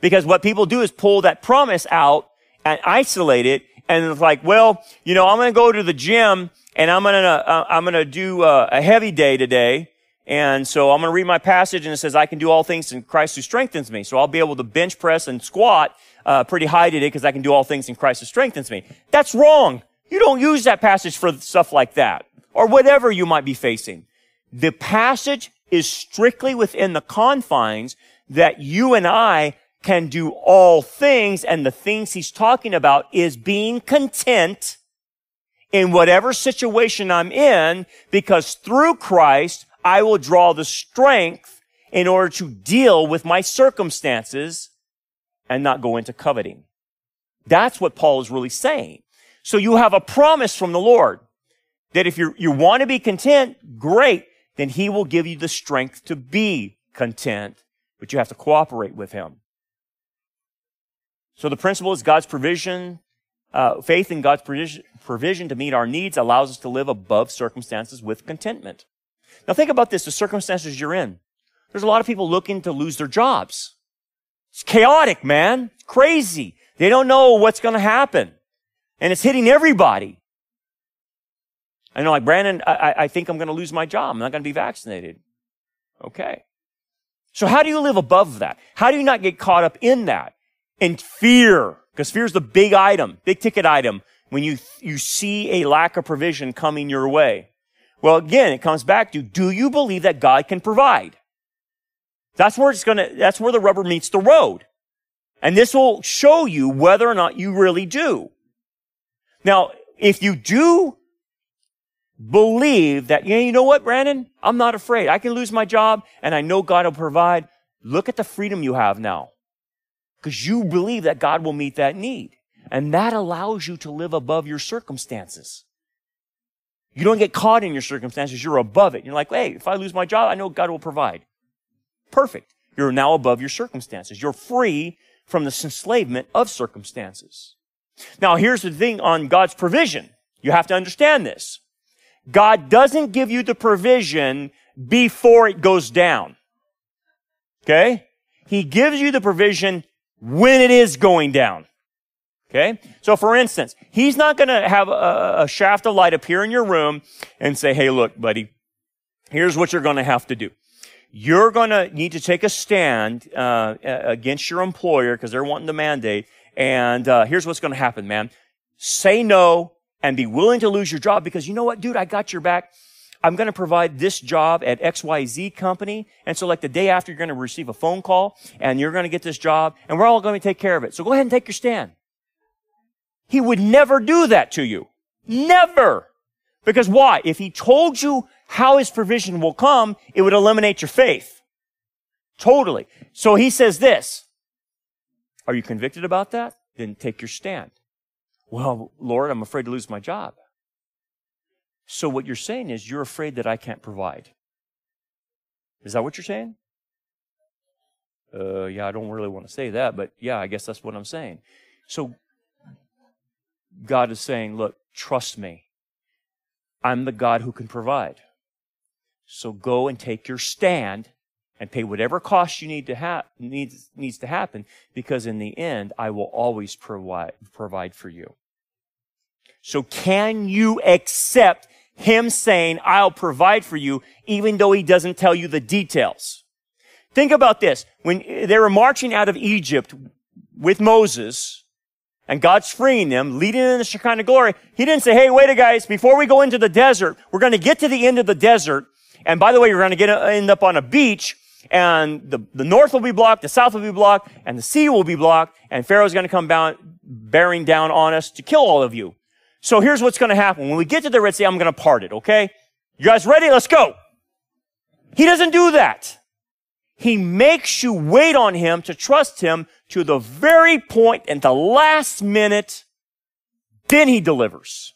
Because what people do is pull that promise out and isolate it. And it's like, well, you know, I'm going to go to the gym and I'm going to, uh, I'm going to do a, a heavy day today. And so I'm going to read my passage and it says, I can do all things in Christ who strengthens me. So I'll be able to bench press and squat, uh, pretty high today because I can do all things in Christ who strengthens me. That's wrong. You don't use that passage for stuff like that or whatever you might be facing. The passage is strictly within the confines that you and I can do all things. And the things he's talking about is being content in whatever situation I'm in because through Christ, I will draw the strength in order to deal with my circumstances and not go into coveting. That's what Paul is really saying. So you have a promise from the Lord that if you you want to be content, great, then he will give you the strength to be content, but you have to cooperate with him. So the principle is God's provision, uh, faith in God's provision, provision to meet our needs allows us to live above circumstances with contentment. Now think about this, the circumstances you're in. There's a lot of people looking to lose their jobs. It's chaotic, man. It's crazy. They don't know what's going to happen. And it's hitting everybody. I know, like, Brandon, I, I think I'm going to lose my job. I'm not going to be vaccinated. Okay. So how do you live above that? How do you not get caught up in that? In fear. Because fear is the big item, big ticket item when you, you see a lack of provision coming your way. Well, again, it comes back to, do you believe that God can provide? That's where it's gonna, that's where the rubber meets the road. And this will show you whether or not you really do. Now, if you do believe that, yeah, you know what, Brandon? I'm not afraid. I can lose my job and I know God will provide. Look at the freedom you have now. Because you believe that God will meet that need. And that allows you to live above your circumstances. You don't get caught in your circumstances. You're above it. You're like, hey, if I lose my job, I know God will provide. Perfect. You're now above your circumstances. You're free from the enslavement of circumstances. Now, here's the thing on God's provision. You have to understand this. God doesn't give you the provision before it goes down. Okay? He gives you the provision when it is going down. Okay? So for instance, he's not going to have a, a, shaft of light appear in your room and say, hey, look, buddy, here's what you're going to have to do. You're going to need to take a stand uh, against your employer because they're wanting the mandate. And uh, here's what's going to happen, man. Say no and be willing to lose your job because you know what, dude, I got your back. I'm going to provide this job at XYZ company. And so like the day after, you're going to receive a phone call and you're going to get this job and we're all going to take care of it. So go ahead and take your stand. He would never do that to you. Never. Because why? If he told you how his provision will come, it would eliminate your faith. Totally. So he says this. Are you convicted about that? Then take your stand. Well, Lord, I'm afraid to lose my job. So what you're saying is you're afraid that I can't provide. Is that what you're saying? Uh, yeah, I don't really want to say that, but yeah, I guess that's what I'm saying. So God is saying, look, trust me. I'm the God who can provide. So go and take your stand and pay whatever cost you need to have needs needs to happen because in the end I will always provide provide for you. So can you accept him saying, I'll provide for you, even though he doesn't tell you the details? Think about this. When they were marching out of Egypt with Moses, and God's freeing them, leading them in the Shekinah glory, he didn't say, hey, wait a guys, before we go into the desert, we're going to get to the end of the desert. And by the way, you're going to get, uh, end up on a beach and the, the north will be blocked, the south will be blocked, and the sea will be blocked, and Pharaoh's going to come down, bearing down on us to kill all of you. So here's what's going to happen. When we get to the Red Sea, I'm going to part it, okay? You guys ready? Let's go. He doesn't do that. He makes you wait on him to trust him to the very and the last minute. Then he delivers.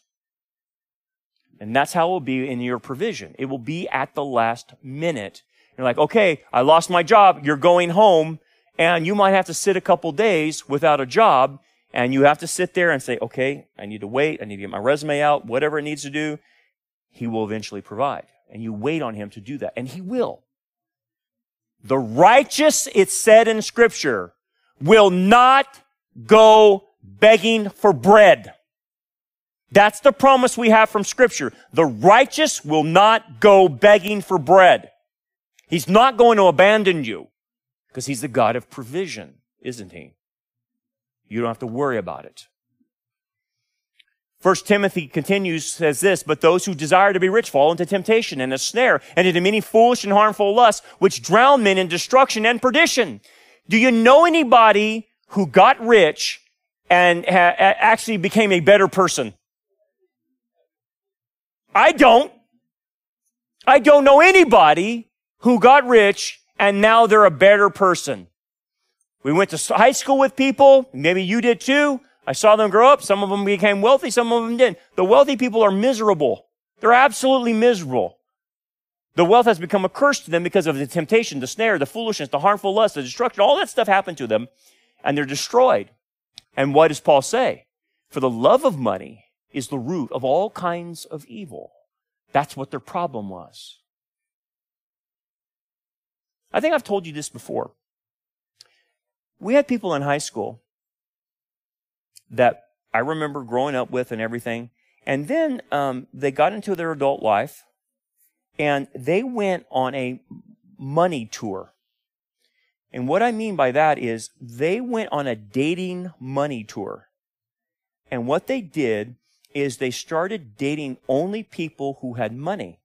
And that's how it will be in your provision. It will be at the last minute. You're like, okay, I lost my job. You're going home and you might have to sit a couple days without a job and you have to sit there and say, okay, I need to wait. I need to get my resume out, whatever it needs to do. He will eventually provide. And you wait on him to do that. And he will. The righteous, it's said in scripture, will not go begging for bread. That's the promise we have from scripture. The righteous will not go begging for bread. He's not going to abandon you because he's the God of provision, isn't he? You don't have to worry about it. First Timothy continues, says this, but those who desire to be rich fall into temptation and a snare and into many foolish and harmful lusts, which drown men in destruction and perdition. Do you know anybody who got rich and ha- actually became a better person? I don't. I don't know anybody who got rich and now they're a better person. We went to high school with people. Maybe you did too. I saw them grow up. Some of them became wealthy. Some of them didn't. The wealthy people are miserable. They're absolutely miserable. The wealth has become a curse to them because of the temptation, the snare, the foolishness, the harmful lust, the destruction. All that stuff happened to them and they're destroyed. And what does Paul say? For the love of money is the root of all kinds of evil. That's what their problem was. I think I've told you this before. We had people in high school that I remember growing up with and everything. And then um, they got into their adult life and they went on a money tour. And what I mean by that is they went on a dating money tour. And what they did is they started dating only people who had money.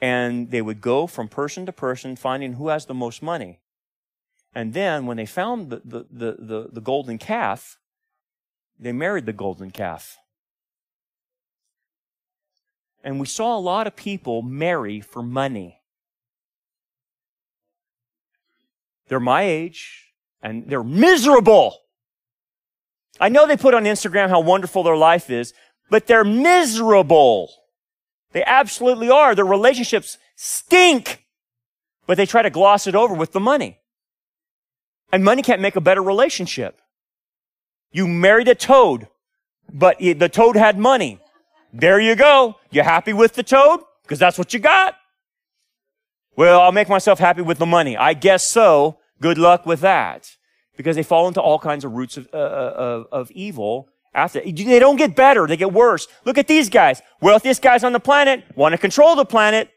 And they would go from person to person finding who has the most money. And then when they found the, the, the, the, the golden calf, they married the golden calf. And we saw a lot of people marry for money. They're my age and they're miserable. I know they put on Instagram how wonderful their life is, but they're miserable. They absolutely are. Their relationships stink, but they try to gloss it over with the money. And money can't make a better relationship. You married a toad, but the toad had money. There you go. You happy with the toad? Because that's what you got. Well, I'll make myself happy with the money. I guess so. Good luck with that. Because they fall into all kinds of roots of, uh, uh of, of evil after. They don't get better. They get worse. Look at these guys. Wealthiest guys on the planet want to control the planet.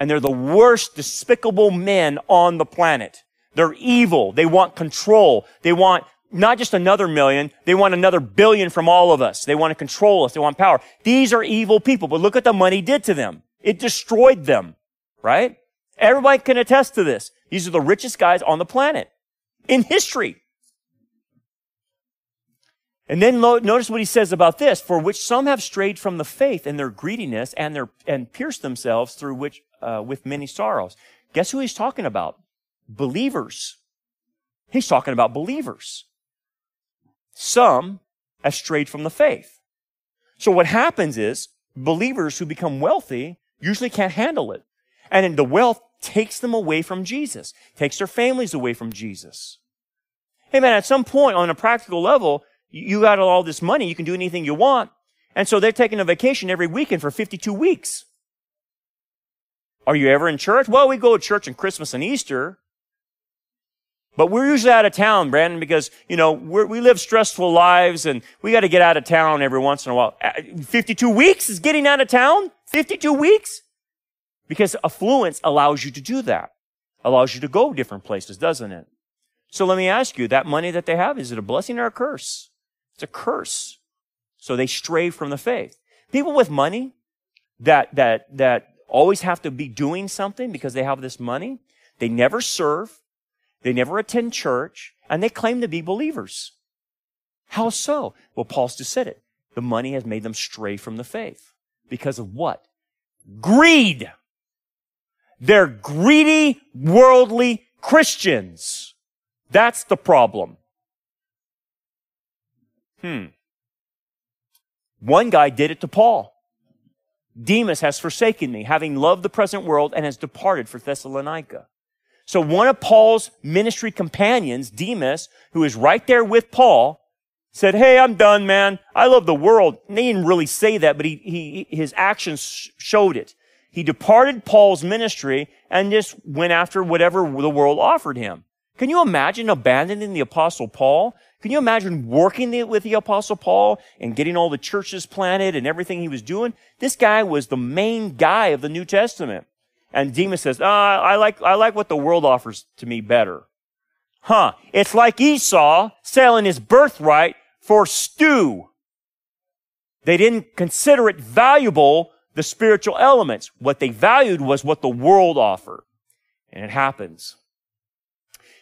And they're the worst despicable men on the planet. They're evil. They want control. They want not just another million, they want another billion from all of us. They want to control us. They want power. These are evil people, but look what the money did to them. It destroyed them, right? Everybody can attest to this. These are the richest guys on the planet in history. And then lo- notice what he says about this, for which some have strayed from the faith in their greediness and their, and pierced themselves through which, uh, with many sorrows. Guess who he's talking about? Believers. He's talking about believers. Some have strayed from the faith. So what happens is believers who become wealthy usually can't handle it. And the wealth takes them away from Jesus, takes their families away from Jesus. Hey man, at some point on a practical level, you got all this money, you can do anything you want. And so they're taking a vacation every weekend for 52 weeks. Are you ever in church? Well, we go to church on Christmas and Easter. But we're usually out of town, Brandon, because, you know, we live stressful lives and we got to get out of town every once in a while. Uh, 52 weeks is getting out of town? 52 weeks? Because affluence allows you to do that. Allows you to go different places, doesn't it? So let me ask you, that money that they have, is it a blessing or a curse? A curse. So they stray from the faith. People with money that, that, that always have to be doing something because they have this money, they never serve, they never attend church, and they claim to be believers. How so? Well, Paul's just said it. The money has made them stray from the faith. Because of what? Greed. They're greedy, worldly Christians. That's the problem. Hmm. One guy did it to Paul. Demas has forsaken me, having loved the present world and has departed for Thessalonica. So one of Paul's ministry companions, Demas, who is right there with Paul, said, Hey, I'm done, man. I love the world. And he didn't really say that, but he, he, his actions showed it. He departed Paul's ministry and just went after whatever the world offered him. Can you imagine abandoning the apostle Paul? Can you imagine working with the apostle Paul and getting all the churches planted and everything he was doing? This guy was the main guy of the New Testament. And Demas says, ah, I like, I like what the world offers to me better. Huh. It's like Esau selling his birthright for stew. They didn't consider it valuable, the spiritual elements. What they valued was what the world offered. And it happens.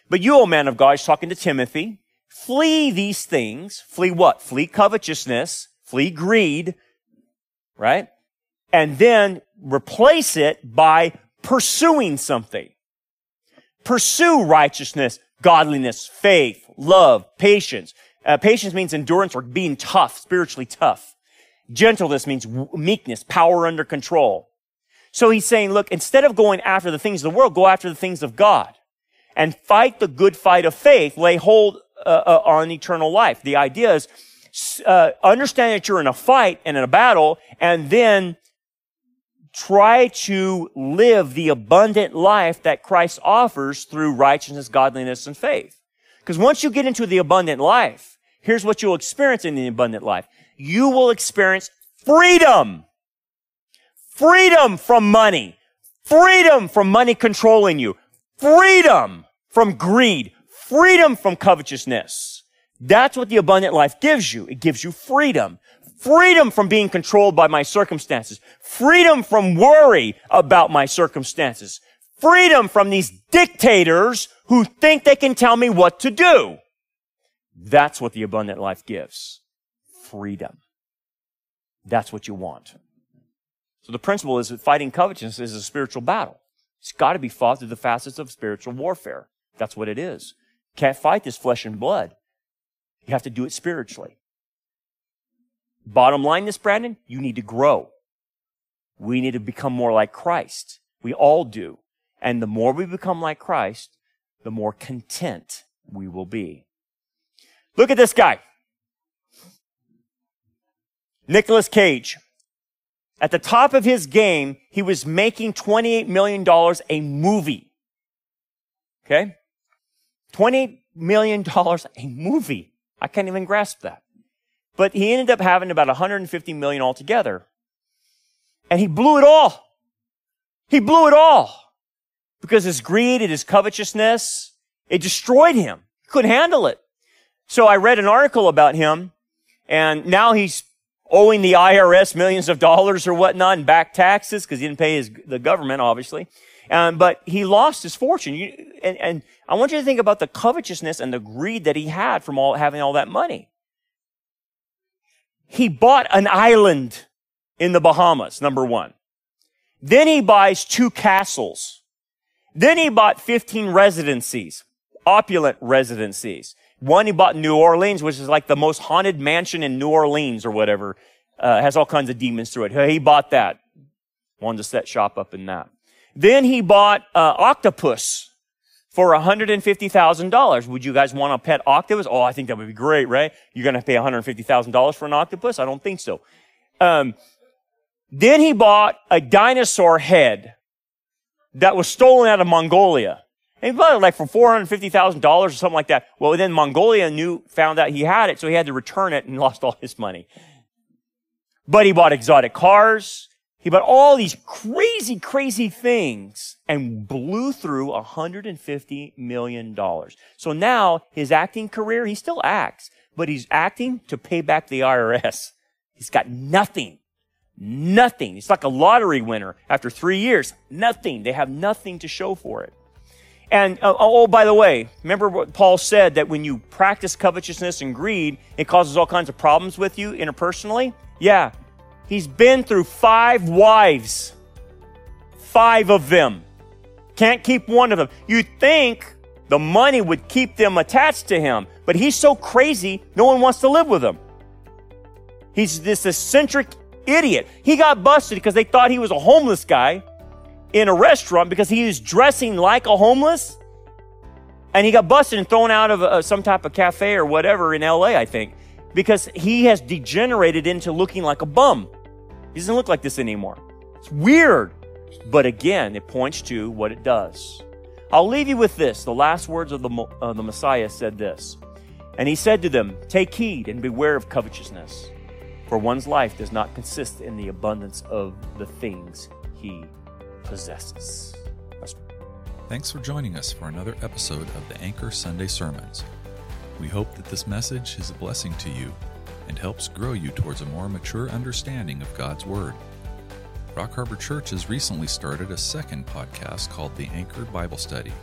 But you, O man of God, is talking to Timothy. Flee these things. Flee what? Flee covetousness. Flee greed. Right? And then replace it by pursuing something. Pursue righteousness, godliness, faith, love, patience. Uh, patience means endurance or being tough, spiritually tough. Gentleness means meekness, power under control. So he's saying, look, instead of going after the things of the world, go after the things of God and fight the good fight of faith, lay hold uh, uh, on eternal life. The idea is uh, understand that you're in a fight and in a battle, and then try to live the abundant life that Christ offers through righteousness, godliness, and faith. Because once you get into the abundant life, here's what you'll experience in the abundant life. You will experience freedom. Freedom from money. Freedom from money controlling you. Freedom from greed. Freedom from covetousness. That's what the abundant life gives you. It gives you freedom. Freedom from being controlled by my circumstances. Freedom from worry about my circumstances. Freedom from these dictators who think they can tell me what to do. That's what the abundant life gives. Freedom. That's what you want. So the principle is that fighting covetousness is a spiritual battle. It's got to be fought through the facets of spiritual warfare. That's what it is. Can't fight this flesh and blood. You have to do it spiritually. Bottom line, this Brandon, you need to grow. We need to become more like Christ. We all do. And the more we become like Christ, the more content we will be. Look at this guy. Nicolas Cage. At the top of his game, he was making $28 million a movie. Okay? $28 million a movie. I can't even grasp that. But he ended up having about 150 million altogether. And he blew it all. He blew it all. Because his greed and his covetousness, it destroyed him. He couldn't handle it. So I read an article about him, and now he's owing the IRS millions of dollars or whatnot in back taxes because he didn't pay his, the government, obviously. Um, but he lost his fortune. You, and, and I want you to think about the covetousness and the greed that he had from all having all that money. He bought an island in the Bahamas, number one. Then he buys two castles. Then he bought 15 residencies, opulent residencies. One he bought in New Orleans, which is like the most haunted mansion in New Orleans or whatever. Uh, has all kinds of demons through it. He bought that. Wanted to set shop up in that. Then he bought uh, octopus for $150,000. Would you guys want a pet octopus? Oh, I think that would be great, right? You're going to pay $150,000 for an octopus? I don't think so. Um, then he bought a dinosaur head that was stolen out of Mongolia. And he bought it like for $450,000 or something like that. Well, then Mongolia knew, found out he had it, so he had to return it and lost all his money. But he bought exotic cars. He bought all these crazy, crazy things and blew through $150 million. So now his acting career, he still acts, but he's acting to pay back the IRS. He's got nothing. Nothing. He's like a lottery winner after three years. Nothing. They have nothing to show for it. And uh, oh, by the way, remember what Paul said that when you practice covetousness and greed, it causes all kinds of problems with you interpersonally? Yeah, He's been through five wives. Five of them. Can't keep one of them. You'd think the money would keep them attached to him, but he's so crazy, no one wants to live with him. He's this eccentric idiot. He got busted because they thought he was a homeless guy in a restaurant because he was dressing like a homeless. And he got busted and thrown out of a, some type of cafe or whatever in LA, I think, because he has degenerated into looking like a bum. He doesn't look like this anymore. It's weird. But again, it points to what it does. I'll leave you with this. The last words of the, uh, the Messiah said this. And he said to them, Take heed and beware of covetousness, for one's life does not consist in the abundance of the things he possesses.
Thanks for joining us for another episode of the Anchor Sunday Sermons. We hope that this message is a blessing to you and helps grow you towards a more mature understanding of God's Word. Rock Harbor Church has recently started a second podcast called The Anchor Bible Study.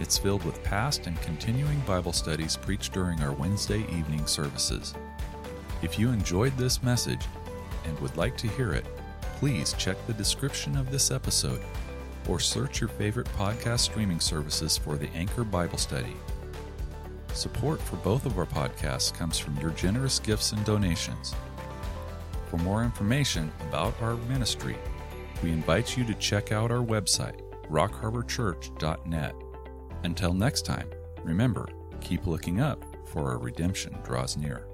It's filled with past and continuing Bible studies preached during our Wednesday evening services. If you enjoyed this message and would like to hear it, please check the description of this episode or search your favorite podcast streaming services for the Anchor Bible Study. Support for both of our podcasts comes from your generous gifts and donations. For more information about our ministry, we invite you to check out our website, rockharborchurch.net. Until next time, remember, keep looking up, for our redemption draws near.